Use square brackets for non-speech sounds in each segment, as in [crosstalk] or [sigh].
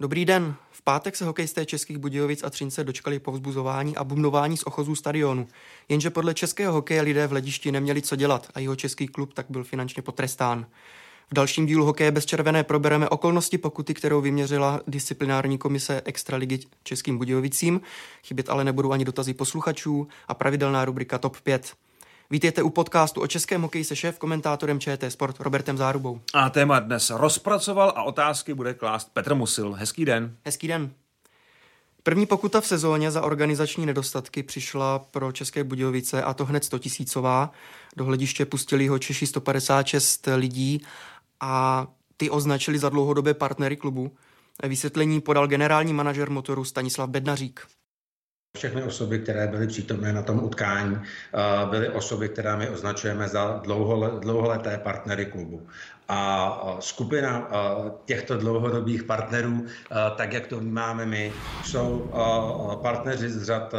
Dobrý den. V pátek se hokejisté Českých Budějovic a Třince dočkali povzbuzování a bumnování z ochozů stadionu. Jenže podle českého hokeje lidé v hledišti neměli co dělat a jeho český klub tak byl finančně potrestán. V dalším dílu hokeje bez červené probereme okolnosti pokuty, kterou vyměřila disciplinární komise Extraligy Českým Budějovicím. Chybět ale nebudou ani dotazy posluchačů a pravidelná rubrika TOP 5. Vítejte u podcastu o českém hokeji se šéf komentátorem ČT Sport Robertem Zárubou. A téma dnes rozpracoval a otázky bude klást Petr Musil. Hezký den. Hezký den. První pokuta v sezóně za organizační nedostatky přišla pro České Budějovice a to hned 100 tisícová. Do hlediště pustili ho Češi 156 lidí a ty označili za dlouhodobé partnery klubu. Vysvětlení podal generální manažer motoru Stanislav Bednařík. Všechny osoby, které byly přítomné na tom utkání, eh, byly osoby, které my označujeme za dlouholeté partnery klubu. A skupina těchto dlouhodobých partnerů, tak jak to vnímáme my, jsou partneři z řad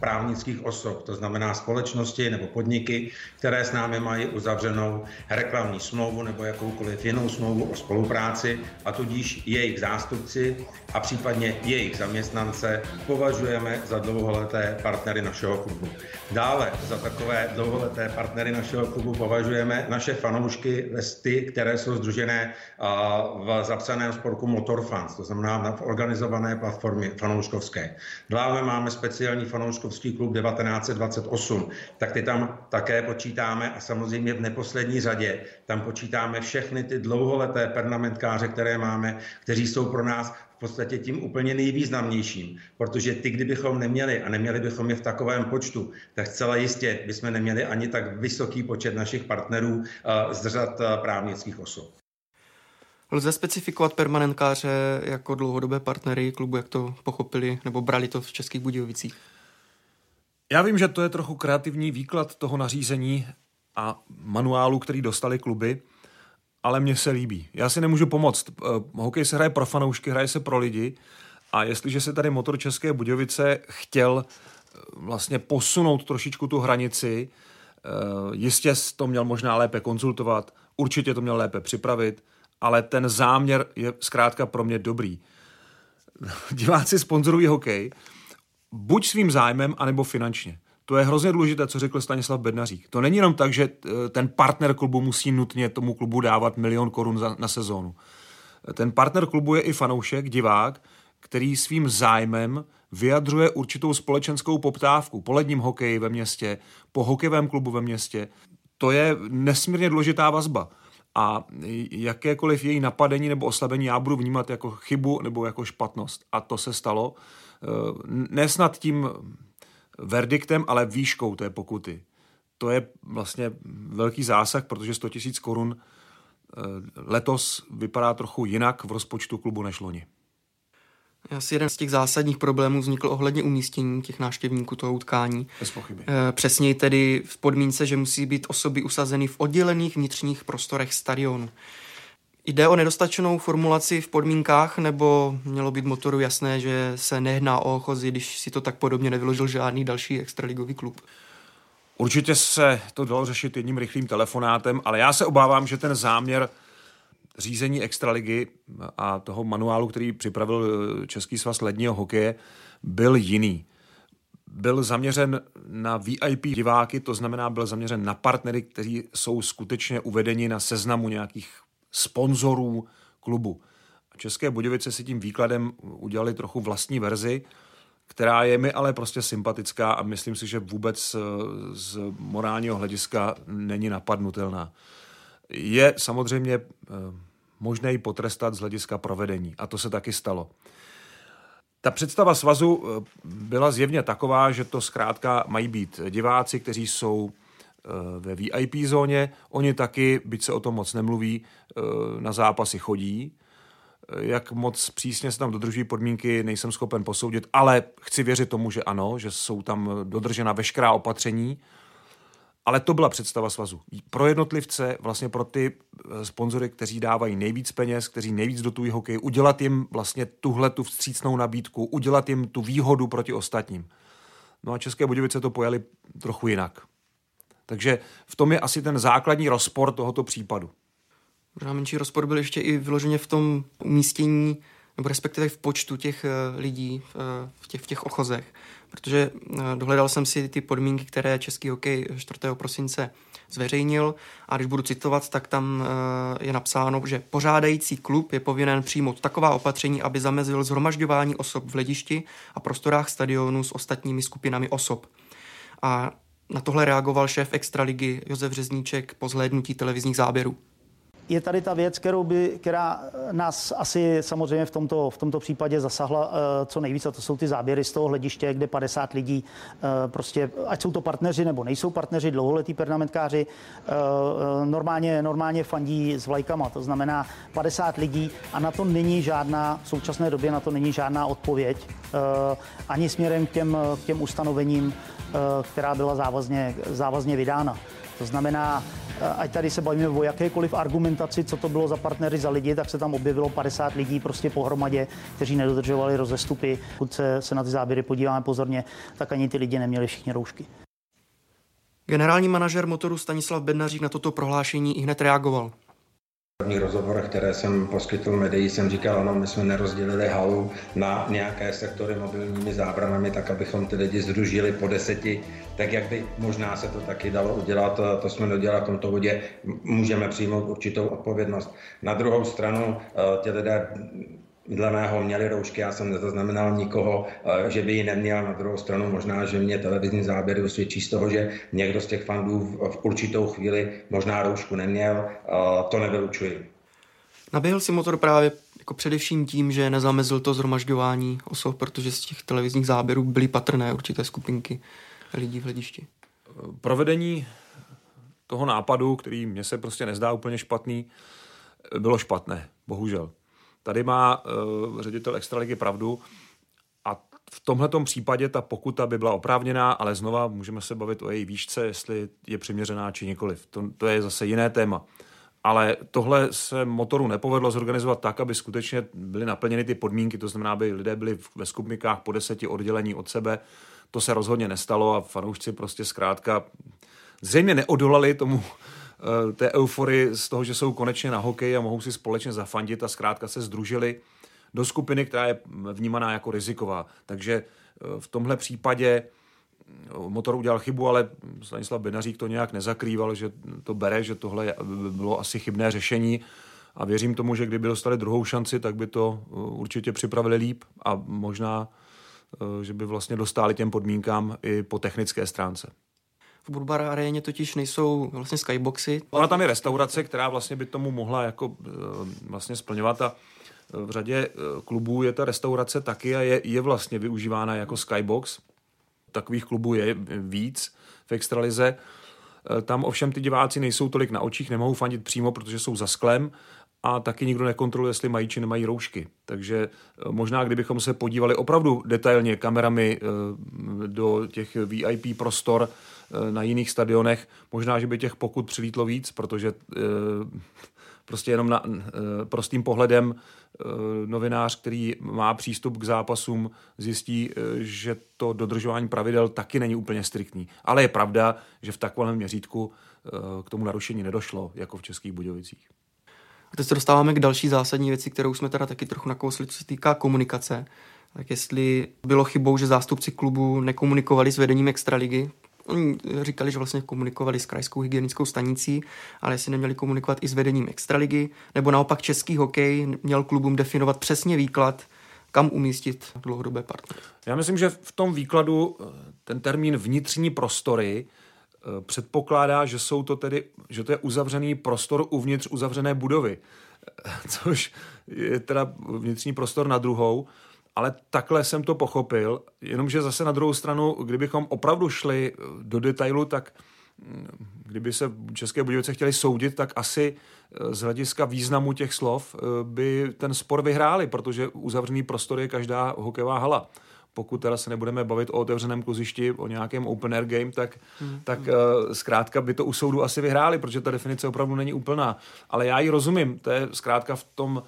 právnických osob, to znamená společnosti nebo podniky, které s námi mají uzavřenou reklamní smlouvu nebo jakoukoliv jinou smlouvu o spolupráci a tudíž jejich zástupci a případně jejich zaměstnance považujeme za dlouholeté partnery našeho klubu. Dále za takové dlouholeté partnery našeho klubu považujeme naše fanoušky, ty, které jsou združené v zapsaném sporku Motorfans, to znamená v organizované platformě fanouškovské. Dále máme speciální fanouškovský klub 1928, tak ty tam také počítáme a samozřejmě v neposlední řadě tam počítáme všechny ty dlouholeté pernamentkáře, které máme, kteří jsou pro nás v podstatě tím úplně nejvýznamnějším, protože ty, kdybychom neměli a neměli bychom je v takovém počtu, tak zcela jistě bychom neměli ani tak vysoký počet našich partnerů z řad právnických osob. Lze specifikovat permanentkáře jako dlouhodobé partnery klubu, jak to pochopili nebo brali to v Českých Budějovicích? Já vím, že to je trochu kreativní výklad toho nařízení a manuálu, který dostali kluby ale mně se líbí. Já si nemůžu pomoct. Eh, hokej se hraje pro fanoušky, hraje se pro lidi a jestliže se tady motor České Budějovice chtěl eh, vlastně posunout trošičku tu hranici, eh, jistě to měl možná lépe konzultovat, určitě to měl lépe připravit, ale ten záměr je zkrátka pro mě dobrý. [laughs] Diváci sponzorují hokej buď svým zájmem, anebo finančně. To je hrozně důležité, co řekl Stanislav Bednařík. To není jenom tak, že eh, ten partner klubu musí nutně tomu klubu dávat milion korun za, na sezónu. Ten partner klubu je i fanoušek, divák, který svým zájmem vyjadřuje určitou společenskou poptávku po ledním hokeji ve městě, po hokejovém klubu ve městě. To je nesmírně důležitá vazba. A jakékoliv její napadení nebo oslabení já budu vnímat jako chybu nebo jako špatnost. A to se stalo. Eh, nesnad tím verdiktem, ale výškou té pokuty. To je vlastně velký zásah, protože 100 000 korun eh, letos vypadá trochu jinak v rozpočtu klubu než loni. Asi jeden z těch zásadních problémů vznikl ohledně umístění těch návštěvníků toho utkání. Bez pochyby. Eh, přesněji tedy v podmínce, že musí být osoby usazeny v oddělených vnitřních prostorech stadionu. Jde o nedostačenou formulaci v podmínkách, nebo mělo být motoru jasné, že se nehná o ochozy, když si to tak podobně nevyložil žádný další extraligový klub? Určitě se to dalo řešit jedním rychlým telefonátem, ale já se obávám, že ten záměr řízení extraligy a toho manuálu, který připravil Český svaz ledního hokeje, byl jiný. Byl zaměřen na VIP diváky, to znamená, byl zaměřen na partnery, kteří jsou skutečně uvedeni na seznamu nějakých sponzorů klubu. A České Budějovice si tím výkladem udělali trochu vlastní verzi, která je mi ale prostě sympatická a myslím si, že vůbec eh, z morálního hlediska není napadnutelná. Je samozřejmě eh, možné ji potrestat z hlediska provedení a to se taky stalo. Ta představa svazu eh, byla zjevně taková, že to zkrátka mají být diváci, kteří jsou ve VIP zóně. Oni taky, byť se o tom moc nemluví, eh, na zápasy chodí. Jak moc přísně se tam dodržují podmínky, nejsem schopen posoudit, ale chci věřit tomu, že ano, že jsou tam dodržena veškerá opatření. Ale to byla představa svazu. Pro jednotlivce, vlastně pro ty eh, sponzory, kteří dávají nejvíc peněz, kteří nejvíc dotují hokej, udělat jim vlastně tuhle tu vstřícnou nabídku, udělat jim tu výhodu proti ostatním. No a České Budějovice to pojali trochu jinak. Takže v tom je asi ten základní rozpor tohoto případu. Možná menší rozpor byl ještě i vyloženě v tom umístění, nebo respektive v počtu těch uh, lidí uh, v, těch, v těch ochozech. Protože uh, dohledal jsem si ty podmínky, které Český hokej 4. prosince zveřejnil a když budu citovat, tak tam je napsáno, že pořádající klub je povinen přijmout taková opatření, aby zamezil zhromažďování osob v hledišti a prostorách stadionu s ostatními skupinami osob. A na tohle reagoval šéf extraligy Josef Řezníček po zhlédnutí televizních záběrů. Je tady ta věc, kterou by, která nás asi samozřejmě v tomto, v tomto případě zasahla uh, co nejvíc, a to jsou ty záběry z toho hlediště, kde 50 lidí, uh, prostě, ať jsou to partneři nebo nejsou partneři, dlouholetí pernamentkáři, uh, normálně, normálně fandí s vlajkama, to znamená 50 lidí a na to není žádná, v současné době na to není žádná odpověď, ani směrem k těm, k těm ustanovením, která byla závazně, závazně vydána. To znamená, ať tady se bavíme o jakékoliv argumentaci, co to bylo za partnery, za lidi, tak se tam objevilo 50 lidí prostě pohromadě, kteří nedodržovali rozestupy. Pokud se, se na ty záběry podíváme pozorně, tak ani ty lidi neměli všichni roušky. Generální manažer motoru Stanislav Bednařík na toto prohlášení i hned reagoval prvních rozhovorech, které jsem poskytl médií, jsem říkal, ano, my jsme nerozdělili halu na nějaké sektory mobilními zábranami, tak abychom ty lidi združili po deseti, tak jak by možná se to taky dalo udělat, to jsme dodělali v tomto vodě, můžeme přijmout určitou odpovědnost. Na druhou stranu, eh, ti lidé dle mého měli roušky, já jsem nezaznamenal nikoho, eh, že by ji neměl. Na druhou stranu možná, že mě televizní záběry usvědčí z toho, že někdo z těch fandů v určitou chvíli možná roušku neměl. Eh, to nevylučuji. Naběhl si motor právě jako především tím, že nezamezil to zhromažďování osob, protože z těch televizních záběrů byly patrné určité skupinky lidí v hledišti. Provedení toho nápadu, který mně se prostě nezdá úplně špatný, bylo špatné, bohužel. Tady má uh, ředitel Extraligy pravdu a v tomhle případě ta pokuta by byla oprávněná, ale znova můžeme se bavit o její výšce, jestli je přiměřená či nikoliv. To, to je zase jiné téma. Ale tohle se motoru nepovedlo zorganizovat tak, aby skutečně byly naplněny ty podmínky, to znamená, aby lidé byli ve skupinkách po deseti oddělení od sebe. To se rozhodně nestalo a fanoušci prostě zkrátka zřejmě neodolali tomu té euforii z toho, že jsou konečně na hokej a mohou si společně zafandit a zkrátka se združili do skupiny, která je vnímaná jako riziková. Takže eh, v tomhle případě eh, motor udělal chybu, ale Stanislav Benařík to nějak nezakrýval, že to bere, že tohle bylo asi chybné řešení a věřím tomu, že kdyby dostali druhou šanci, tak by to určitě připravili líp a možná, že by vlastně dostali těm podmínkám i po technické stránce. V Budbar aréně totiž nejsou vlastně skyboxy. Ona tam je restaurace, která vlastně by tomu mohla jako eh, vlastně splňovat a eh, v řadě eh, klubů je ta restaurace taky a je, je vlastně využívána jako skybox. Takových klubů je víc v extralize. Tam ovšem ty diváci nejsou tolik na očích, nemohou fandit přímo, protože jsou za sklem a taky nikdo nekontroluje, jestli mají či nemají roušky. Takže možná, kdybychom se podívali opravdu detailně kamerami do těch VIP prostor, na jiných stadionech. Možná, že by těch pokut přilítlo víc, protože eh, prostě jenom na eh, prostým pohledem novinář, který má přístup k zápasům, zjistí, že to dodržování pravidel taky není úplně striktní. Ale je pravda, že v takovém měřítku k tomu narušení nedošlo, jako v Českých Budějovicích. A teď se dostáváme k další zásadní věci, kterou jsme teda taky trochu nakousli, co se týká komunikace. Tak jestli bylo chybou, že zástupci klubu nekomunikovali s vedením Extraligy, Oni říkali, že vlastně komunikovali s krajskou hygienickou stanicí, ale jestli neměli komunikovat i s vedením extraligy, nebo naopak český hokej měl klubům definovat přesně výklad, kam umístit dlouhodobé partnery. Já myslím, že v tom výkladu eh, ten termín vnitřní prostory eh, předpokládá, že jsou to tedy, že to je uzavřený prostor uvnitř uzavřené budovy, [laughs] což je teda vnitřní prostor na druhou ale takhle jsem to pochopil, jenomže zase na druhou stranu, kdybychom opravdu šli eh, do detailu, tak kdyby se České Budějovice chtěli soudit, tak asi z hlediska významu těch slov by ten spor vyhráli, protože uzavřený prostor je každá hokejová hala pokud teda se nebudeme bavit o otevřeném kluzišti, o nějakém open air game, tak, hmm. tak uh, zkrátka by to u soudu asi vyhráli, protože ta definice opravdu není úplná. Ale já ji rozumím, to je zkrátka v tom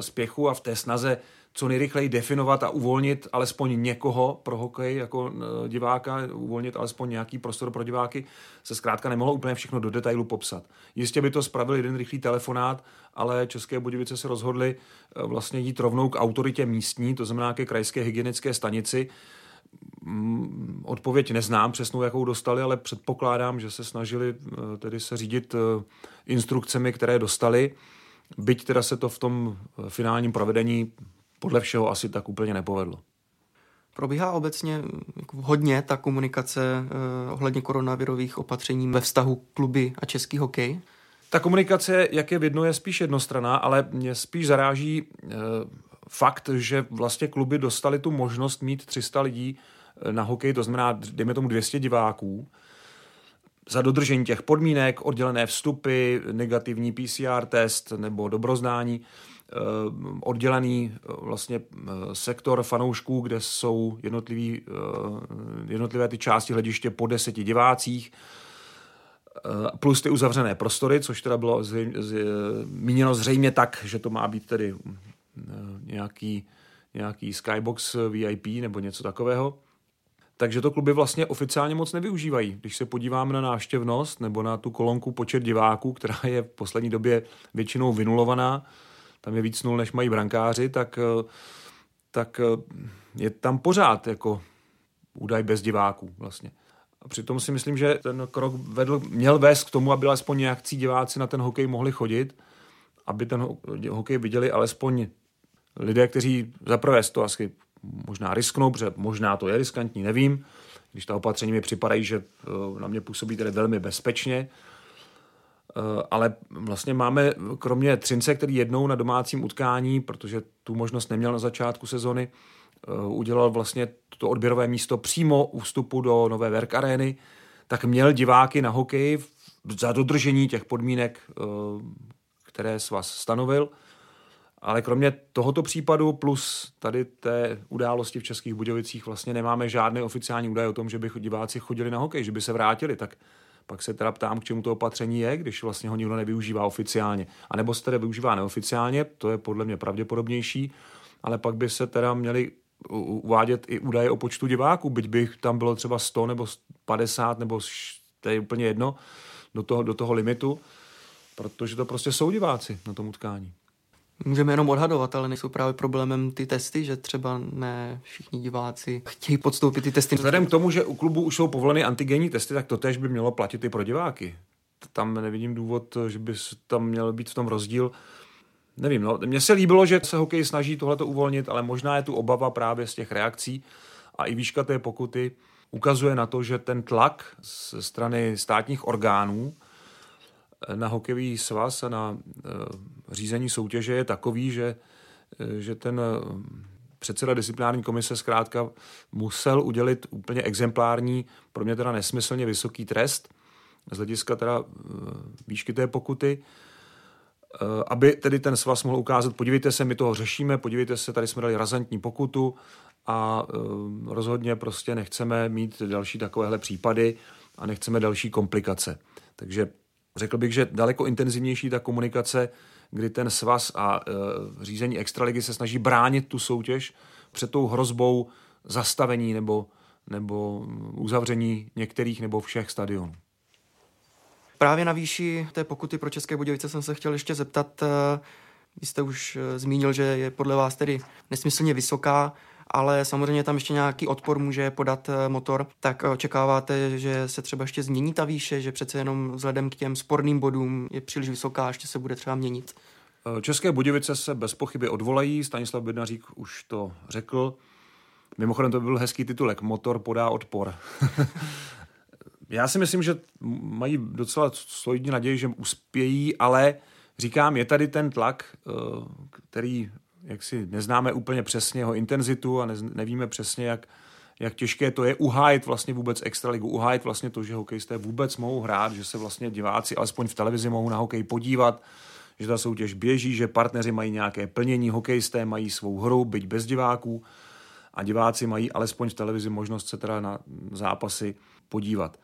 spěchu a v té snaze co nejrychleji definovat a uvolnit alespoň někoho pro hokej jako eh, diváka, uvolnit alespoň nějaký prostor pro diváky, se zkrátka nemohlo úplně všechno do detailu popsat. Jistě by to spravil jeden rychlý telefonát, ale České Budějovice se rozhodly eh, vlastně jít rovnou k autoritě místní, to znamená ke krajské hygienické stanici. Mm, odpověď neznám přesnou, jakou dostali, ale předpokládám, že se snažili eh, tedy se řídit instrukcemi, které dostali. Byť teda se to v tom finálním provedení podle všeho asi tak úplně nepovedlo. Probíhá obecně jako hodně ta komunikace eh, ohledně koronavirových opatření ve vztahu kluby a český hokej? Ta komunikace, jak je vidno, je spíš jednostraná, ale mě spíš zaráží eh, fakt, že vlastně kluby dostali tu možnost mít 300 lidí eh, na hokej, to znamená, dejme tomu 200 diváků, za dodržení těch podmínek, oddělené vstupy, negativní PCR test nebo dobroznání. Eh, oddělený eh, vlastně eh, sektor fanoušků, kde jsou jednotlivý, jednotlivé ty části hlediště po deseti divácích, plus ty uzavřené prostory, což teda bylo míněno zřejmě tak, že to má být tedy nějaký, nějaký skybox VIP nebo něco takového. Takže to kluby vlastně oficiálně moc nevyužívají. Když se podíváme na návštěvnost nebo na tu kolonku počet diváků, která je v poslední době většinou vynulovaná, tam je víc nul, než mají brankáři, tak, eh, tak eh, je tam pořád jako údaj bez diváků vlastně. A přitom si myslím, že ten krok vedl, měl vést k tomu, aby alespoň nějakcí diváci na ten hokej mohli chodit, aby ten hokej viděli alespoň lidé, kteří zaprvé to asi možná risknou, protože možná to je riskantní, nevím, když ta opatření mi připadají, že eh, na mě působí tedy velmi bezpečně, ale vlastně máme kromě Třince, který jednou na domácím utkání, protože tu možnost neměl na začátku sezony, eh, udělal vlastně to odběrové místo přímo u vstupu do nové Verk Areny, tak měl diváky na hokej za dodržení těch podmínek, eh, které svaz stanovil. Ale kromě tohoto případu plus tady té události v Českých Budějovicích vlastně nemáme žádné oficiální údaje o tom, že by diváci chodili na hokej, že by se vrátili. Tak pak se teda ptám, k čemu to opatření je, když vlastně ho nikdo nevyužívá oficiálně. A nebo se teda využívá neoficiálně, to je podle mě pravděpodobnější, ale pak by se teda měli uvádět i údaje o počtu diváků, byť by tam bylo třeba 100 nebo 50 nebo to je úplně jedno, do toho, do toho limitu, protože to prostě jsou diváci na tom utkání. Můžeme jenom odhadovat, ale nejsou právě problémem ty testy, že třeba ne všichni diváci chtějí podstoupit ty testy. Vzhledem k tomu, že u klubu už jsou povoleny antigenní testy, tak to tež by mělo platit i pro diváky. Tam nevidím důvod, že by tam měl být v tom rozdíl. Nevím, no, mně se líbilo, že se hokej snaží tohleto uvolnit, ale možná je tu obava právě z těch reakcí a i výška té pokuty ukazuje na to, že ten tlak ze strany státních orgánů na hokejový svaz a na eh, řízení soutěže je takový, že, eh, že ten eh, předseda disciplinární komise zkrátka musel udělit úplně exemplární, pro mě teda nesmyslně vysoký trest z hlediska teda výšky té pokuty, aby tedy ten svaz mohl ukázat, podívejte se, my toho řešíme, podívejte se, tady jsme dali razantní pokutu a rozhodně prostě nechceme mít další takovéhle případy a nechceme další komplikace. Takže Řekl bych, že daleko intenzivnější ta komunikace, kdy ten svaz a e, řízení extraligy se snaží bránit tu soutěž před tou hrozbou zastavení nebo, nebo uzavření některých nebo všech stadionů. Právě na výši té pokuty pro České Budějovice jsem se chtěl ještě zeptat. E, vy jste už e, zmínil, že je podle vás tedy nesmyslně vysoká ale samozřejmě tam ještě nějaký odpor může podat eh, motor, tak očekáváte, že se třeba ještě změní ta výše, že přece jenom vzhledem k těm sporným bodům je příliš vysoká, ještě se bude třeba měnit? Eh, České Budějovice se bez pochyby odvolají, Stanislav Bednařík už to řekl. Mimochodem to byl hezký titulek, motor podá odpor. [laughs] Já si myslím, že mají docela solidní naději, že uspějí, ale říkám, je tady ten tlak, eh, který jak si neznáme úplně přesně jeho intenzitu a nevíme přesně, jak, jak těžké to je uhájit vlastně vůbec extraligu, uhájit vlastně to, že hokejisté vůbec mohou hrát, že se vlastně diváci alespoň v televizi mohou na hokej podívat, že ta soutěž běží, že partneři mají nějaké plnění, hokejisté mají svou hru, byť bez diváků a diváci mají alespoň v televizi možnost se teda na zápasy podívat.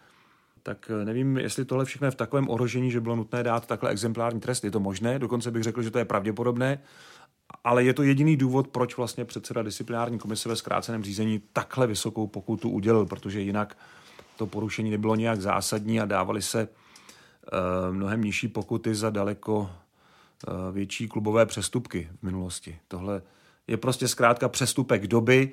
Tak eh, nevím, jestli tohle všechno je v takovém ohrožení, že bylo nutné dát takhle exemplární trest. Je to možné, dokonce bych řekl, že to je pravděpodobné, ale je to jediný důvod, proč vlastně předseda disciplinární komise ve zkráceném řízení takhle vysokou pokutu udělil, protože jinak to porušení nebylo nějak zásadní a dávali se uh, mnohem nižší pokuty za daleko uh, větší klubové přestupky v minulosti. Tohle je prostě zkrátka přestupek doby,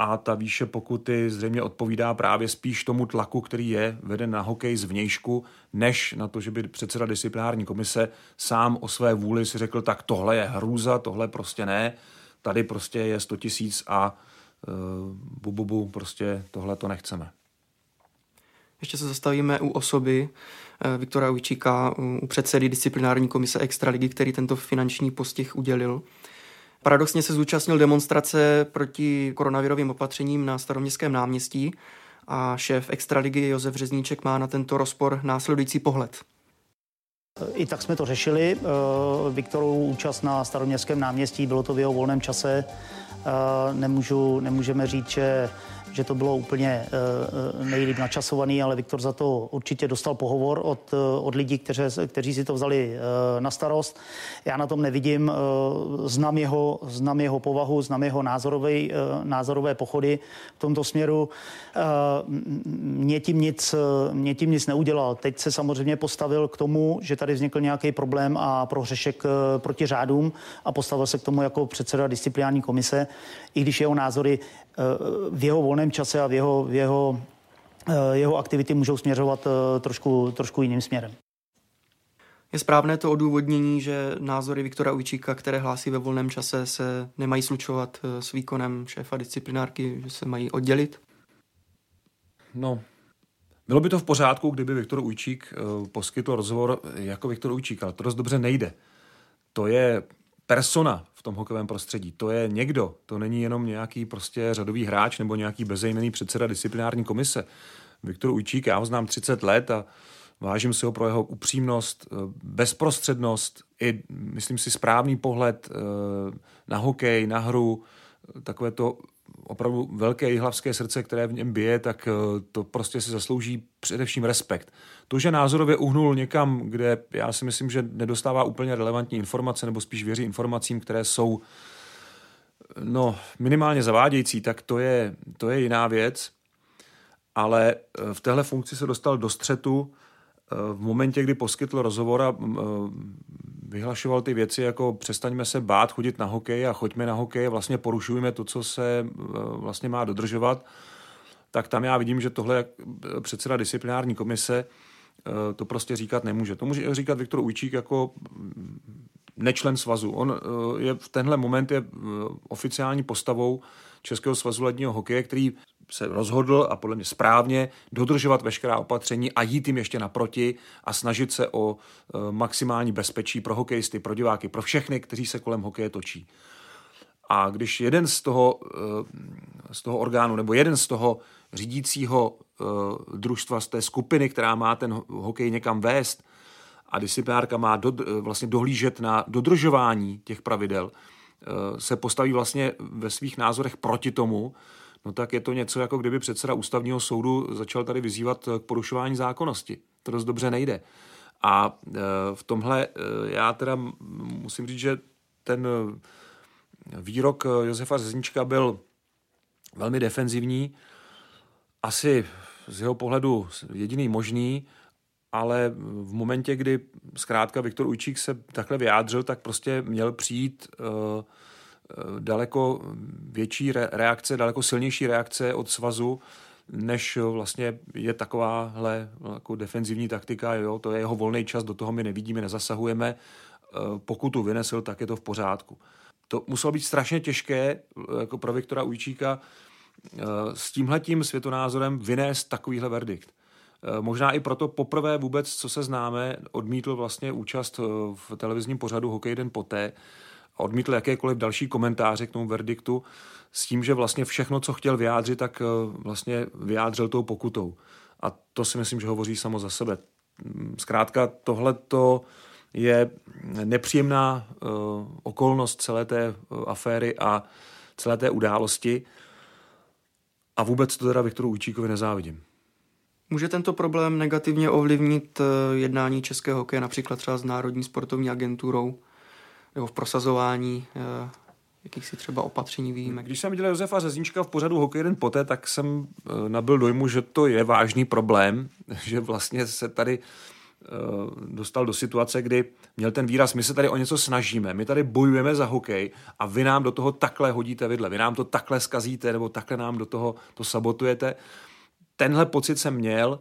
a ta výše pokuty zřejmě odpovídá právě spíš tomu tlaku, který je veden na hokej z vnějšku, než na to, že by předseda disciplinární komise sám o své vůli si řekl, tak tohle je hrůza, tohle prostě ne, tady prostě je 100 tisíc a uh, bu, bu, bu, prostě tohle to nechceme. Ještě se zastavíme u osoby uh, Viktora Ujčíka, u předsedy disciplinární komise Extraligy, který tento finanční postih udělil. Paradoxně se zúčastnil demonstrace proti koronavirovým opatřením na staroměstském náměstí a šéf Extraligy Josef Řezníček má na tento rozpor následující pohled. I tak jsme to řešili. Eh, Viktorovou účast na staroměstském náměstí, bylo to v jeho volném čase. Eh, nemůžu, nemůžeme říct, že že to bylo úplně uh, nejlíp načasovaný, ale Viktor za to určitě dostal pohovor od, uh, od lidí, kteří, kteří si to vzali na starost. Já na tom nevidím, znám, jeho, znám jeho povahu, znám jeho názorové, názorové pochody v tomto směru. Mě, tím nic, mě tím nic neudělal. Teď se samozřejmě postavil k tomu, že tady vznikl nějaký problém a prohřešek proti řádům a postavil se k tomu jako předseda disciplinární komise, i když jeho názory v jeho volném čase a v jeho, v jeho, eh, jeho aktivity můžou směřovat eh, trošku, trošku jiným směrem. Je správné to odůvodnění, že názory Viktora Ujčíka, které hlásí ve volném čase, se nemají slučovat eh, s výkonem šéfa disciplinárky, že se mají oddělit? No, bylo by to v pořádku, kdyby Viktor Ujčík poskytl rozhovor jako Viktor Ujčík, ale to dost dobře nejde. To je persona v tom hokejovém prostředí. To je někdo, to není jenom nějaký prostě řadový hráč nebo nějaký bezejmený předseda disciplinární komise. Viktor Ujčík, já ho znám 30 let a vážím si ho pro jeho upřímnost, eh, bezprostřednost i, myslím si, správný pohled eh, na hokej, na hru, takové to opravdu velké jihlavské srdce, které v něm bije, tak eh, to prostě si zaslouží především respekt. To, že názorově uhnul někam, kde já si myslím, že nedostává úplně relevantní informace, nebo spíš věří informacím, které jsou no, minimálně zavádějící, tak to je, to je jiná věc. Ale eh, v téhle funkci se dostal do střetu eh, v momentě, kdy poskytl rozhovor a vyhlašoval ty věci jako přestaňme se bát chodit na hokej a choďme na hokej, vlastně porušujeme to, co se vlastně má dodržovat, tak tam já vidím, že tohle předseda disciplinární komise Eh, to prostě říkat nemůže. To může říkat Viktor Ujčík jako nečlen svazu. On je v tenhle moment je oficiální postavou Českého svazu ledního hokeje, který se rozhodl a podle mě správně dodržovat veškerá opatření a jít jim ještě naproti a snažit se o maximální bezpečí pro hokejisty, pro diváky, pro všechny, kteří se kolem hokeje točí. A když jeden z toho, z toho orgánu nebo jeden z toho řídícího uh, družstva, z té skupiny, která má ten hokej někam vést a disciplinárka má do, eh, vlastně dohlížet na dodržování těch pravidel, se postaví vlastně ve svých názorech proti tomu, no tak je to něco, jako kdyby předseda ústavního soudu začal tady vyzývat k porušování zákonnosti. To dost dobře nejde. A uh, v tomhle já teda musím říct, že ten výrok Josefa Zeznička byl velmi defenzivní, asi z jeho pohledu jediný možný, ale v momentě, kdy zkrátka Viktor Ujčík se takhle vyjádřil, tak prostě měl přijít uh, daleko větší reakce, daleko silnější reakce od svazu, než vlastně je takováhle jako defenzivní taktika, jo, to je jeho volný čas, do toho my nevidíme, nezasahujeme, uh, pokud tu vynesl, tak je to v pořádku. To muselo být strašně těžké jako pro Viktora Ujčíka, Eh, s tímhletím světonázorem vynést takovýhle verdikt. Možná i proto poprvé vůbec, co se známe, odmítl vlastně účast v televizním pořadu Hokej den poté. Odmítl jakékoliv další komentáře k tomu verdiktu s tím, že vlastně všechno, co chtěl vyjádřit, tak eh, vlastně vyjádřil tou pokutou. A to si myslím, že hovoří samo za sebe. Zkrátka tohle to je nepříjemná uh, okolnost celé té uh, aféry a celé té události a vůbec to teda Viktoru Ujčíkovi nezávidím. Může tento problém negativně ovlivnit jednání českého hokeje například třeba s Národní sportovní agenturou nebo v prosazování jakýchsi třeba opatření výjimek. Když jsem viděl Josefa Řezníčka v pořadu Hokej den poté, tak jsem uh, nabil dojmu, že to je vážný problém, [laughs] že vlastně se tady uh, dostal do situace, kdy měl ten výraz, my se tady o něco snažíme, my tady bojujeme za hokej a vy nám do toho takhle hodíte vidle, vy nám to takhle skazíte nebo takhle nám do toho to sabotujete. Tenhle pocit jsem měl,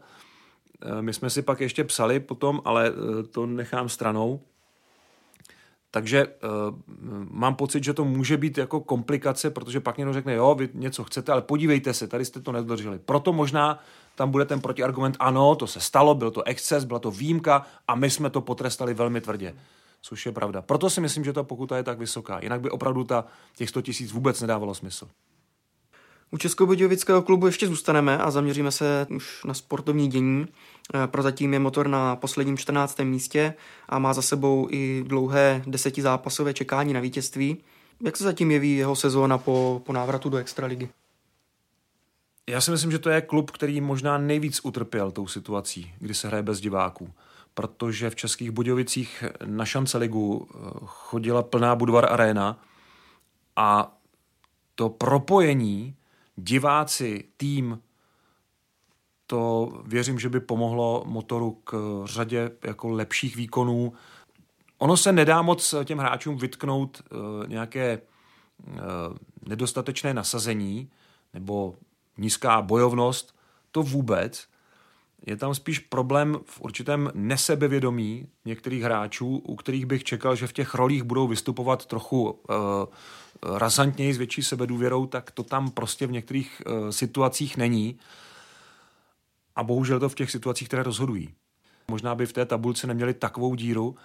my jsme si pak ještě psali potom, ale to nechám stranou. Takže uh, mám pocit, že to může být jako komplikace, protože pak někdo řekne, jo, vy něco chcete, ale podívejte se, tady jste to nedodrželi. Proto možná tam bude ten protiargument, ano, to se stalo, byl to exces, byla to výjimka a my jsme to potrestali velmi tvrdě. Což je pravda. Proto si myslím, že ta pokuta je tak vysoká. Jinak by opravdu ta, těch 100 tisíc vůbec nedávalo smysl. U Českobudějovického klubu ještě zůstaneme a zaměříme se už na sportovní dění. Eh, prozatím je motor na posledním 14. místě a má za sebou i dlouhé desetizápasové čekání na vítězství. Jak se zatím jeví jeho sezóna po, po návratu do Extraligy? Já si myslím, že to je klub, který možná nejvíc utrpěl tou situací, kdy se hraje bez diváků. Protože v Českých Budějovicích na šance ligu eh, chodila plná Budvar Arena a to propojení diváci, tým, to věřím, že by pomohlo motoru k řadě jako lepších výkonů. Ono se nedá moc těm hráčům vytknout uh, nějaké uh, nedostatečné nasazení nebo nízká bojovnost, to vůbec. Je tam spíš problém v určitém nesebevědomí některých hráčů, u kterých bych čekal, že v těch rolích budou vystupovat trochu uh, razantněji, s větší sebedůvěrou, tak to tam prostě v některých uh, situacích není. A bohužel to v těch situacích, které rozhodují. Možná by v té tabulce neměli takovou díru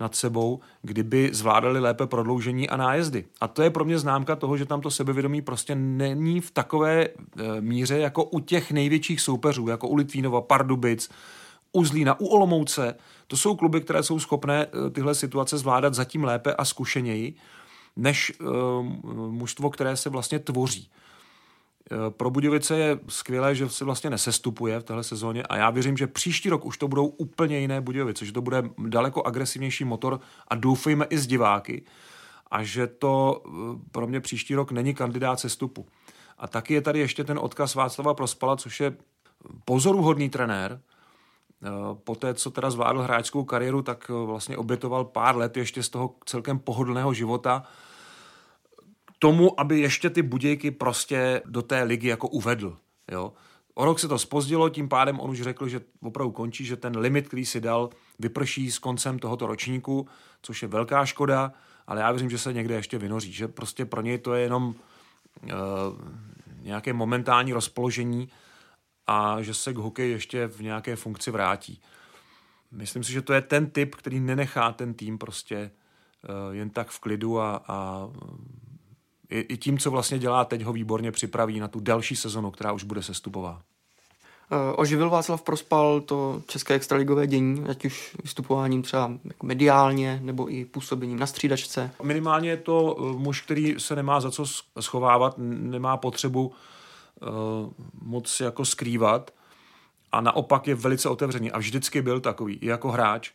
nad sebou, kdyby zvládali lépe prodloužení a nájezdy. A to je pro mě známka toho, že tam to sebevědomí prostě není v takové e, míře jako u těch největších soupeřů, jako u Litvínova, Pardubic, u Zlína, u Olomouce. To jsou kluby, které jsou schopné e, tyhle situace zvládat zatím lépe a zkušeněji než uh, mužstvo, které se vlastně tvoří. Uh, pro Budějovice je skvělé, že se vlastně nesestupuje v téhle sezóně a já věřím, že příští rok už to budou úplně jiné Budějovice, že to bude daleko agresivnější motor a doufejme i z diváky a že to uh, pro mě příští rok není kandidát sestupu. A taky je tady ještě ten odkaz Václava Prospala, což je pozoruhodný trenér, po té, co teda zvládl hráčskou kariéru, tak vlastně obětoval pár let ještě z toho celkem pohodlného života tomu, aby ještě ty budějky prostě do té ligy jako uvedl. Jo? O rok se to spozdilo, tím pádem on už řekl, že opravdu končí, že ten limit, který si dal, vyprší s koncem tohoto ročníku, což je velká škoda, ale já věřím, že se někde ještě vynoří, že prostě pro něj to je jenom uh, nějaké momentální rozpoložení a že se k hokeji ještě v nějaké funkci vrátí. Myslím si, že to je ten typ, který nenechá ten tým prostě uh, jen tak v klidu a, a i, i tím, co vlastně dělá teď, ho výborně připraví na tu další sezonu, která už bude sestupová. Eh, oživil Václav Prospal to české extraligové dění, ať už vystupováním třeba jako mediálně nebo i působením na střídačce? Minimálně je to eh, muž, který se nemá za co schovávat, nemá potřebu uh, moc jako skrývat a naopak je velice otevřený a vždycky byl takový, i jako hráč.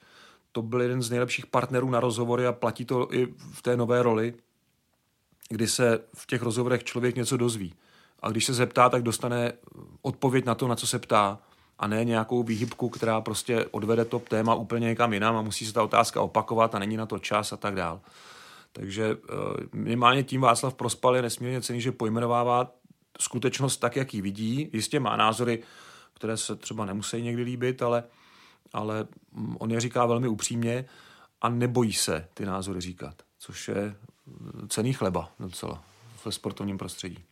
To byl jeden z nejlepších partnerů na rozhovory a platí to i v té nové roli kdy se v těch rozhovorech člověk něco dozví. A když se zeptá, tak dostane odpověď na to, na co se ptá, a ne nějakou výhybku, která prostě odvede to téma úplně někam jinam a musí se ta otázka opakovat a není na to čas a tak dál. Takže eh, minimálně tím Václav Prospal je nesmírně cený, že pojmenovává skutečnost tak, jak ji vidí. Jistě má názory, které se třeba nemusí někdy líbit, ale, ale on je říká velmi upřímně a nebojí se ty názory říkat, což je cený chleba docela ve sportovním prostředí.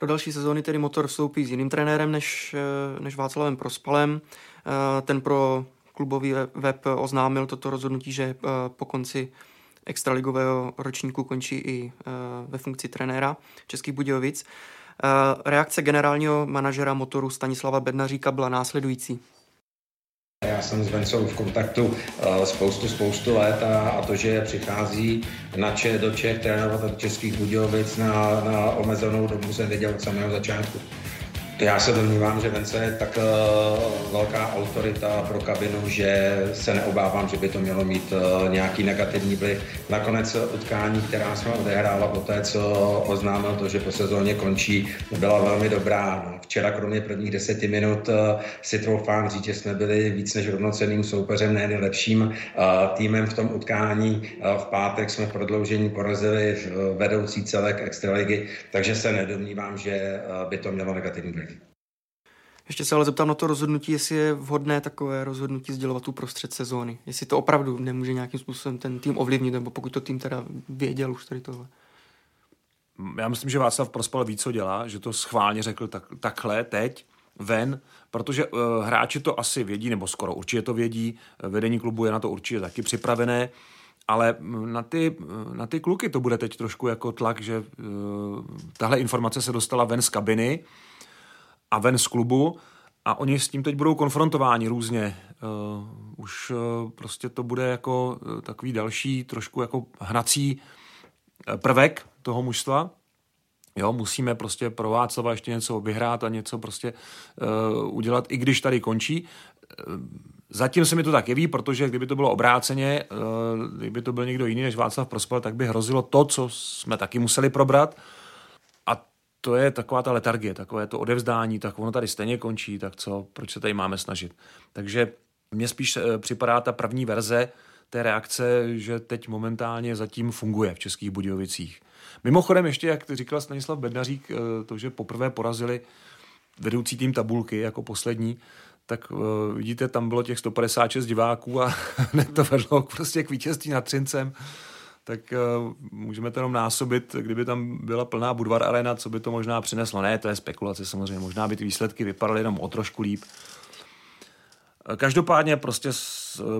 Do další sezóny tedy motor vstoupí s jiným trenérem než, eh, než Václavem Prospalem. Eh, ten pro klubový web oznámil toto rozhodnutí, že eh, po konci extraligového ročníku končí i ve funkci trenéra Českých Budějovic. Reakce generálního manažera motoru Stanislava Bednaříka byla následující. Já jsem s Vencou v kontaktu uh, spoustu, spoustu let a, a to, že přichází na Če, do Čech trénovat do Českých Budějovic na, na omezenou dobu, jsem věděl od samého začátku. Já se domnívám, že Vence je tak uh, velká autorita pro kabinu, že se neobávám, že by to mělo mít uh, nějaký negativní vliv. Nakonec utkání, která jsme odehrála po té, co oznámil to, že po sezóně končí, byla velmi dobrá. No, včera kromě prvních deseti minut uh, si troufám říct, že jsme byli víc než rovnocenným soupeřem, ne nejlepším uh, týmem v tom utkání. Uh, v pátek jsme prodloužení porazili vedoucí celek extraligy, takže se nedomnívám, že by to mělo negativní vliv. Ještě se ale zeptám na to rozhodnutí, jestli je vhodné takové rozhodnutí sdělovat tu prostřed sezóny. Jestli to opravdu nemůže nějakým způsobem ten tým ovlivnit, nebo pokud to tým teda věděl už tady tohle. Já myslím, že Václav Prospal ví, co dělá, že to schválně řekl tak, takhle, teď, ven, protože uh, hráči to asi vědí, nebo skoro určitě to vědí, vedení klubu je na to určitě taky připravené, ale na ty, na ty kluky to bude teď trošku jako tlak, že uh, tahle informace se dostala ven z kabiny, a ven z klubu a oni s tím teď budou konfrontováni různě. Uh, už uh, prostě to bude jako uh, takový další trošku jako hnací prvek toho mužstva. Jo, musíme prostě pro Václava ještě něco vyhrát a něco prostě uh, udělat, i když tady končí. Zatím se mi to tak jeví, protože kdyby to bylo obráceně, uh, kdyby to byl někdo jiný než Václav Prospal, tak by hrozilo to, co jsme taky museli probrat, to je taková ta letargie, takové to odevzdání, tak ono tady stejně končí, tak co, proč se tady máme snažit. Takže mně spíš eh, připadá ta první verze té reakce, že teď momentálně zatím funguje v Českých Budějovicích. Mimochodem ještě, jak říkal Stanislav Bednařík, eh, to, že poprvé porazili vedoucí tým tabulky jako poslední, tak uh, vidíte, tam bylo těch 156 diváků a [laughs] hned to vedlo prostě k vítězství nad Třincem tak uh, můžeme to jenom násobit, kdyby tam byla plná Budvar Arena, co by to možná přineslo. Ne, to je spekulace samozřejmě, možná by ty výsledky vypadaly jenom o trošku líp. Eh, každopádně prostě eh,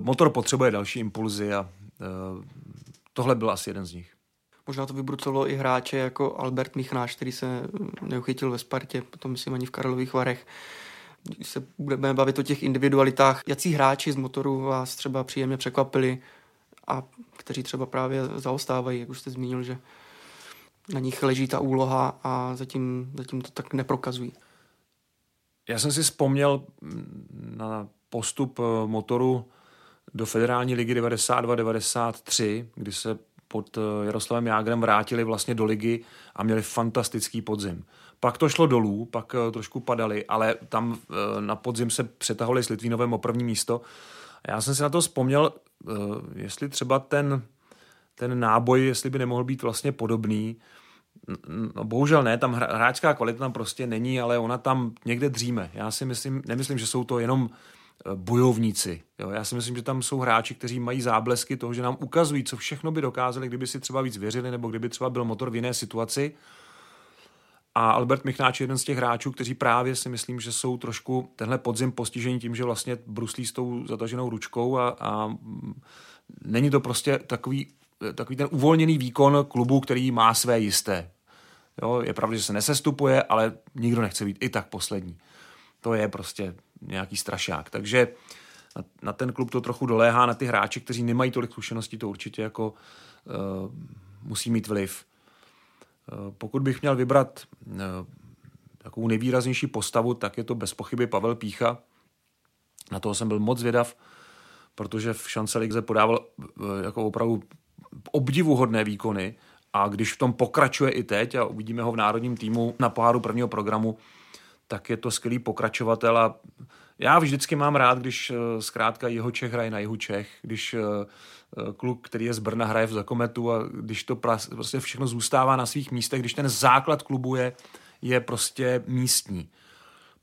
motor potřebuje další impulzy a uh, tohle byl asi jeden z nich. Možná to vybrucovalo i hráče jako Albert Michnáš, který se neuchytil ve Spartě, potom myslím ani v Karlových Varech. Když se budeme bavit o těch individualitách, jací hráči z motoru vás třeba příjemně překvapili, a kteří třeba právě zaostávají, jak už jste zmínil, že na nich leží ta úloha a zatím, zatím to tak neprokazují. Já jsem si vzpomněl na postup eh, motoru do federální ligy 92-93, kdy se pod eh, Jaroslavem Jágrem vrátili vlastně do ligy a měli fantastický podzim. Pak to šlo dolů, pak eh, trošku padali, ale tam na podzim se přetahovali s Litvínovem o první místo. Já jsem si na to vzpomněl, Eh, jestli třeba ten, ten náboj, jestli by nemohl být vlastně podobný, No, bohužel ne, tam hráčská kvalita tam prostě není, ale ona tam někde dříme. Já si myslím, nemyslím, že jsou to jenom eh, bojovníci. Jo? Já si myslím, že tam jsou hráči, kteří mají záblesky toho, že nám ukazují, co všechno by dokázali, kdyby si třeba víc věřili, nebo kdyby třeba byl motor v jiné situaci. A Albert Michnáč je jeden z těch hráčů, kteří právě si myslím, že jsou trošku tenhle podzim postižení tím, že vlastně bruslí s tou zataženou ručkou a, a není to prostě takový, takový ten uvolněný výkon klubu, který má své jisté. Jo, je pravda, že se nesestupuje, ale nikdo nechce být i tak poslední. To je prostě nějaký strašák. Takže na, na ten klub to trochu doléhá, na ty hráči, kteří nemají tolik zkušeností, to určitě jako uh, musí mít vliv. Eh, pokud bych měl vybrat eh, takovou nejvýraznější postavu, tak je to bez pochyby Pavel Pícha. Na toho jsem byl moc zvědav, protože v šance lize podával jako opravdu obdivuhodné výkony a když v tom pokračuje i teď a uvidíme ho v národním týmu na poháru prvního programu, tak je to skvělý pokračovatel a já vždycky mám rád, když zkrátka jeho Čech hraje na jihu Čech, když Eh, kluk, který je z Brna, hraje v Zakometu a když to prostě všechno zůstává na svých místech, když ten základ klubu je, je prostě místní.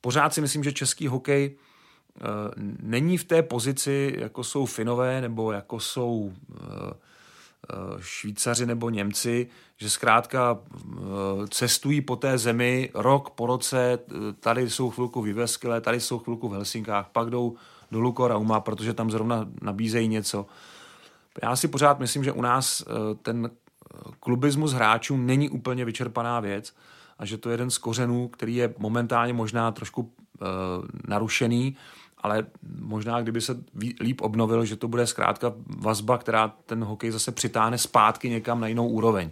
Pořád si myslím, že český hokej eh, není v té pozici, jako jsou Finové nebo jako jsou eh, Švýcaři nebo Němci, že zkrátka cestují po té zemi rok po roce, tady jsou chvilku v Iveskyle, tady jsou chvilku v Helsinkách, pak jdou do Luko Rauma, protože tam zrovna nabízejí něco. Já si pořád myslím, že u nás eh, ten klubismus hráčů není úplně vyčerpaná věc a že to je jeden z kořenů, který je momentálně možná trošku narušený, ale možná kdyby se líp obnovil, že to bude zkrátka vazba, která ten hokej zase přitáhne zpátky někam na jinou úroveň.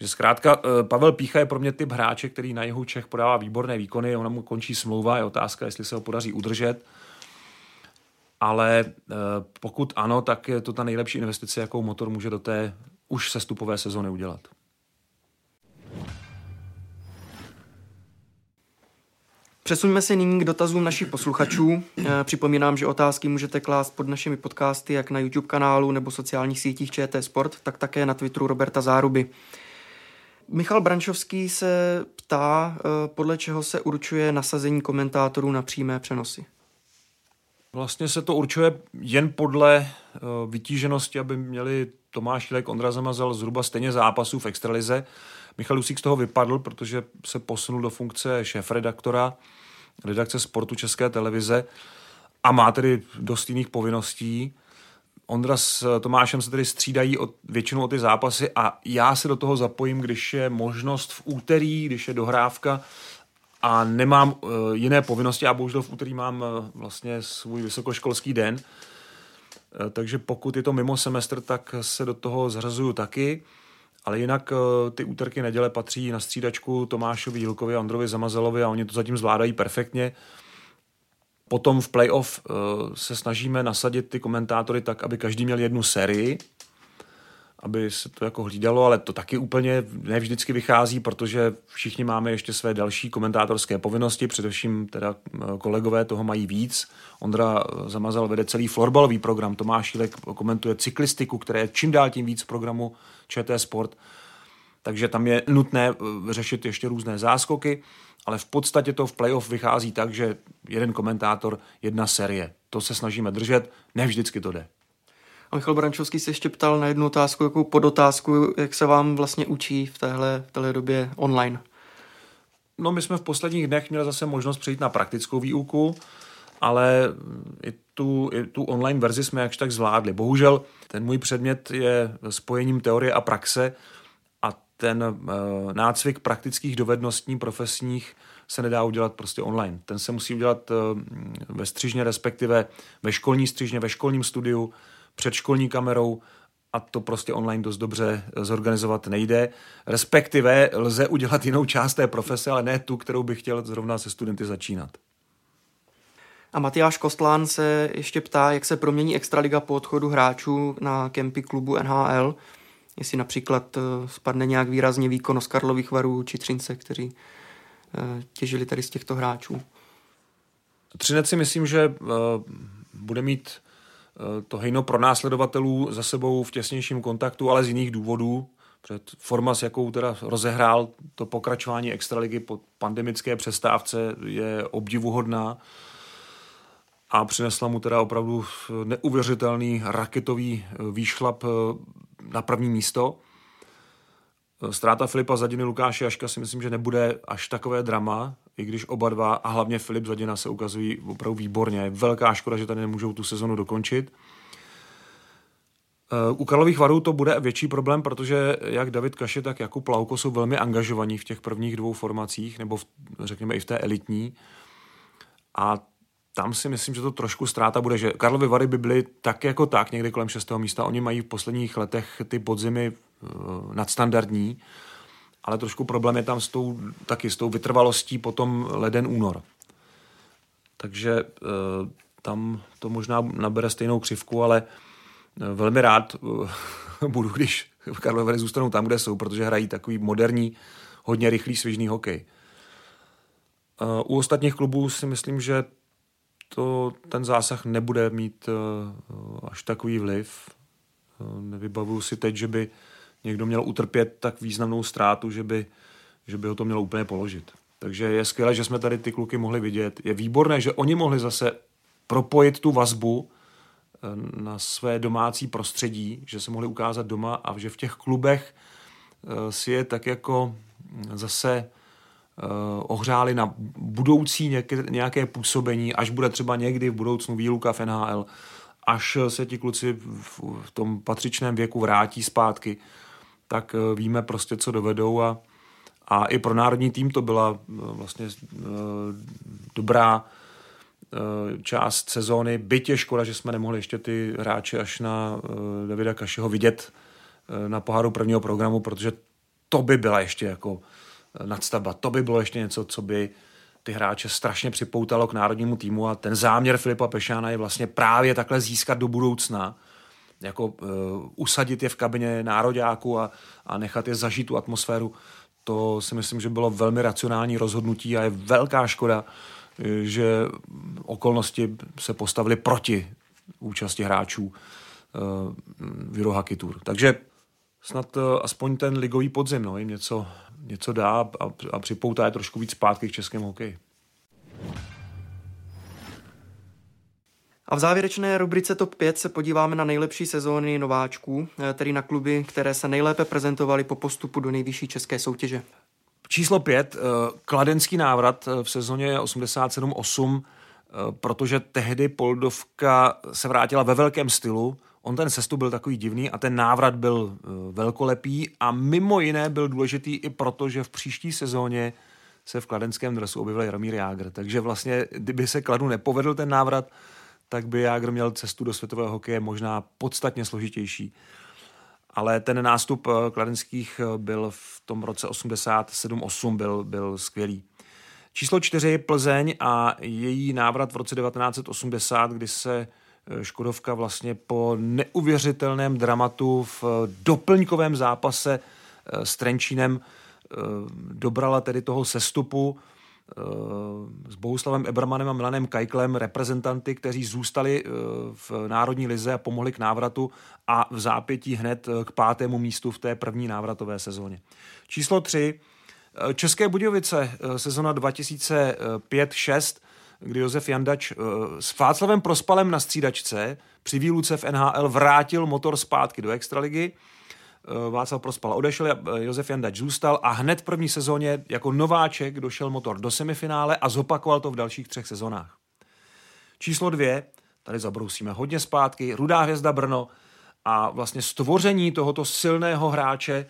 Že zkrátka Pavel Pícha je pro mě typ hráče, který na jihu Čech podává výborné výkony, ona mu končí smlouva, je otázka, jestli se ho podaří udržet ale eh, pokud ano, tak je to ta nejlepší investice, jakou motor může do té už sestupové sezony udělat. Přesuňme se nyní k dotazům našich posluchačů. Eh, připomínám, že otázky můžete klást pod našimi podcasty jak na YouTube kanálu nebo sociálních sítích ČT Sport, tak také na Twitteru Roberta Záruby. Michal Brančovský se ptá, eh, podle čeho se určuje nasazení komentátorů na přímé přenosy. Vlastně se to určuje jen podle uh, vytíženosti, aby měli Tomáš Jílek, Ondra Zamazal zhruba stejně zápasů v extralize. Michal Usík z toho vypadl, protože se posunul do funkce šéf-redaktora redakce sportu České televize a má tedy dost jiných povinností. Ondra s Tomášem se tedy střídají od, většinou o ty zápasy a já se do toho zapojím, když je možnost v úterý, když je dohrávka, a nemám uh, jiné povinnosti a bohužel v úterý mám uh, vlastně svůj vysokoškolský den, uh, takže pokud je to mimo semestr, tak se do toho zhrazuju taky, ale jinak uh, ty úterky neděle patří na střídačku Tomášovi Jílkovi a Ondrovi Zamazelovi a oni to zatím zvládají perfektně. Potom v playoff uh, se snažíme nasadit ty komentátory tak, aby každý měl jednu sérii, aby se to jako hlídalo, ale to taky úplně ne vždycky vychází, protože všichni máme ještě své další komentátorské povinnosti, především teda eh, kolegové toho mají víc. Ondra eh, Zamazal vede celý florbalový program, Tomáš Jílek komentuje cyklistiku, které je čím dál tím víc v programu ČT Sport, takže tam je nutné eh, řešit ještě různé záskoky, ale v podstatě to v playoff vychází tak, že jeden komentátor, jedna série. To se snažíme držet, ne vždycky to jde. A Michal Brančovský se ještě ptal na jednu otázku, jakou podotázku, jak se vám vlastně učí v téhle, v téhle době online. No my jsme v posledních dnech měli zase možnost přejít na praktickou výuku, ale i tu, i tu online verzi jsme jakž tak zvládli. Bohužel ten můj předmět je spojením teorie a praxe a ten uh, nácvik praktických dovedností profesních se nedá udělat prostě online. Ten se musí udělat uh, ve střižně, respektive ve školní střižně, ve školním studiu, před školní kamerou a to prostě online dost dobře zorganizovat nejde. Respektive lze udělat jinou část té profese, ale ne tu, kterou bych chtěl zrovna se studenty začínat. A Matyáš Kostlán se ještě ptá, jak se promění Extraliga po odchodu hráčů na kempy klubu NHL, jestli například eh, spadne nějak výrazně výkon z Karlových varů či Třince, kteří eh, těžili tady z těchto hráčů. Třinec si myslím, že eh, bude mít to hejno pro následovatelů za sebou v těsnějším kontaktu, ale z jiných důvodů. Před forma, s jakou teda rozehrál to pokračování extraligy po pandemické přestávce, je obdivuhodná a přinesla mu teda opravdu neuvěřitelný raketový eh, výšlap eh, na první místo. Ztráta Filipa Zadiny, Lukáše Jaška si myslím, že nebude až takové drama, i když oba dva a hlavně Filip Zadina se ukazují opravdu výborně. Velká škoda, že tady nemůžou tu sezonu dokončit. Eh, u Karlových varů to bude větší problém, protože jak David Kaše, tak Jakub Lauko jsou velmi angažovaní v těch prvních dvou formacích, nebo v, řekněme i v té elitní. A tam si myslím, že to trošku ztráta bude, že Karlovy Vary by byly tak jako tak někdy kolem 6. místa. Oni mají v posledních letech ty podzimy uh, nadstandardní ale trošku problém je tam s tou, taky s tou vytrvalostí potom leden únor. Takže e, tam to možná nabere stejnou křivku, ale e, velmi rád e, [laughs] budu, když v Karlově zůstanou tam, kde jsou, protože hrají takový moderní, hodně rychlý, svěžný hokej. U ostatních klubů si myslím, že to, ten zásah nebude mít až takový vliv. Nevybavuju si teď, že by někdo měl utrpět tak významnou ztrátu, že by, že by ho to mělo úplně položit. Takže je skvělé, že jsme tady ty kluky mohli vidět. Je výborné, že oni mohli zase propojit tu vazbu eh, na své domácí prostředí, že se mohli ukázat doma a že v těch klubech eh, si je tak jako zase eh, ohřáli na budoucí nějaké, nějaké působení, až bude třeba někdy v budoucnu výluka v NHL až se ti kluci v tom patřičném věku vrátí zpátky, tak víme prostě, co dovedou a, a i pro národní tým to byla vlastně dobrá část sezóny. Byť je škoda, že jsme nemohli ještě ty hráče až na Davida Kašiho vidět na poháru prvního programu, protože to by byla ještě jako nadstavba. To by bylo ještě něco, co by ty hráče strašně připoutalo k národnímu týmu a ten záměr Filipa Pešána je vlastně právě takhle získat do budoucna, jako uh, usadit je v kabině nároďáku a, a nechat je zažít tu atmosféru. To si myslím, že bylo velmi racionální rozhodnutí a je velká škoda, že okolnosti se postavily proti účasti hráčů uh, v Eurohockey Tour. Takže snad uh, aspoň ten ligový podzim no, jim něco něco dá a, a připoutá je trošku víc zpátky k českému hokeji. A v závěrečné rubrice TOP 5 se podíváme na nejlepší sezóny nováčků, eh, tedy na kluby, které se nejlépe prezentovaly po postupu do nejvyšší české soutěže. Číslo 5, eh, kladenský návrat eh, v sezóně 87-8, protože tehdy Poldovka se vrátila ve velkém stylu, On ten sestup byl takový divný a ten návrat byl eh, velkolepý a mimo jiné byl důležitý i proto, že v příští sezóně se v kladenském dresu objevil Jaromír Jágr. Takže vlastně, kdyby se Kladu nepovedl ten návrat, tak by Jágr měl cestu do světového hokeje možná podstatně složitější. Ale ten nástup eh, kladenských eh, byl v tom roce 87-8 byl, byl skvělý. Číslo čtyři Plzeň a její návrat v roce 1980, kdy se Škodovka vlastně po neuvěřitelném dramatu v doplňkovém zápase eh, s Trenčínem eh, dobrala tedy toho sestupu eh, s Bohuslavem Ebermanem a Milanem Kajklem, reprezentanty, kteří zůstali v Národní lize a pomohli k návratu a v zápětí hned k pátému místu v té první návratové sezóně. Číslo 3. České Budějovice, sezona 2005-6, kdy Josef Jandač uh, s Václavem Prospalem na střídačce při výluce v NHL vrátil motor zpátky do extraligy. Uh, Václav Prospal odešel, uh, Josef Jandač zůstal a hned v první sezóně jako nováček došel motor do semifinále a zopakoval to v dalších třech sezónách. Číslo dvě, tady zabrousíme hodně zpátky, Rudá hvězda Brno a vlastně stvoření tohoto silného hráče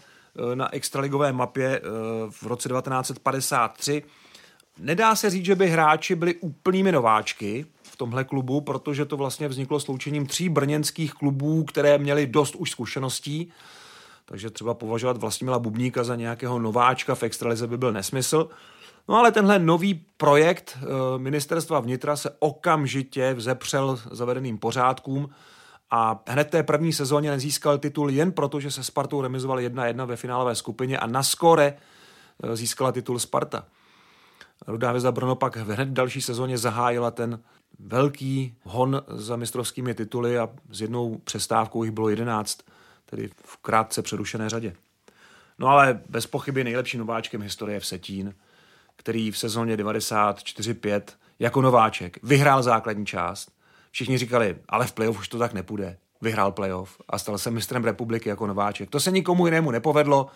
na extraligové mapě v roce 1953 Nedá se říct, že by hráči byli úplnými nováčky v tomhle klubu, protože to vlastně vzniklo sloučením tří brněnských klubů, které měly dost už zkušeností. Takže třeba považovat Vlastimila Bubníka za nějakého nováčka v extralize by byl nesmysl. No ale tenhle nový projekt eh, ministerstva vnitra se okamžitě vzepřel zavedeným pořádkům a hned té první sezóně nezískal titul jen proto, že se Spartou remizoval 1-1 ve finálové skupině a na skore eh, získala titul Sparta. Rudá hvězda Brno pak hned další sezóně zahájila ten velký hon za mistrovskými tituly a s jednou přestávkou jich bylo 11, tedy v krátce přerušené řadě. No ale bez pochyby nejlepším nováčkem historie v Setín, který v sezóně 94-5 jako nováček vyhrál základní část. Všichni říkali, ale v playoff už to tak nepůjde. Vyhrál playoff a stal se mistrem republiky jako nováček. To se nikomu jinému nepovedlo.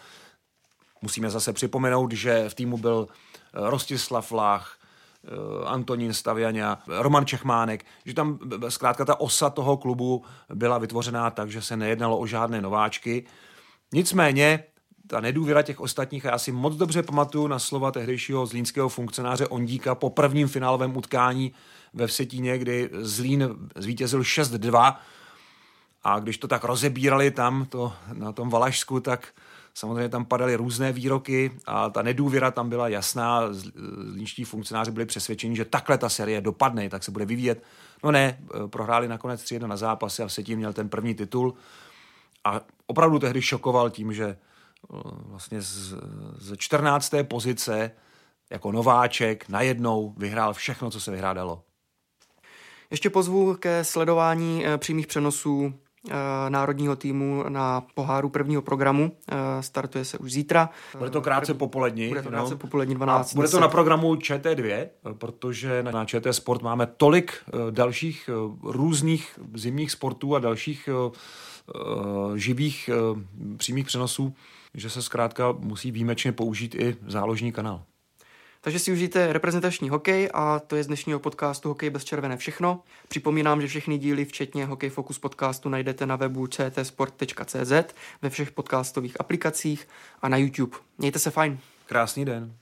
Musíme zase připomenout, že v týmu byl Rostislav Lach, eh, Antonín Staviania, Roman Čechmánek, že tam zkrátka ta osa toho klubu byla vytvořená tak, že se nejednalo o žádné nováčky. Nicméně ta nedůvěra těch ostatních, a já si moc dobře pamatuju na slova tehdejšího zlínského funkcionáře Ondíka po prvním finálovém utkání ve Vsetíně, kdy Zlín zvítězil 6-2 a když to tak rozebírali tam to, na tom Valašsku, tak Samozřejmě tam padaly různé výroky a ta nedůvěra tam byla jasná. Zlínští funkcionáři byli přesvědčeni, že takhle ta série dopadne, tak se bude vyvíjet. No ne, eh, prohráli nakonec 3 na zápasy a tím měl ten první titul. A opravdu tehdy šokoval tím, že eh, vlastně z, z 14. pozice jako nováček najednou vyhrál všechno, co se vyhrádalo. Ještě pozvu ke sledování eh, přímých přenosů Eh, národního týmu na poháru prvního programu. Eh, startuje se už zítra. Bude to krátce popolední. Bude to krátce no. popolední 12. A bude to na programu ČT2, protože na ČT Sport máme tolik eh, dalších různých zimních sportů a dalších živých přímých přenosů, že se zkrátka musí výjimečně použít i záložní kanál. Takže si užijte reprezentační hokej a to je z dnešního podcastu Hokej bez červené všechno. Připomínám, že všechny díly, včetně Hokej Focus podcastu, najdete na webu ctsport.cz, ve všech podcastových aplikacích a na YouTube. Mějte se fajn. Krásný den.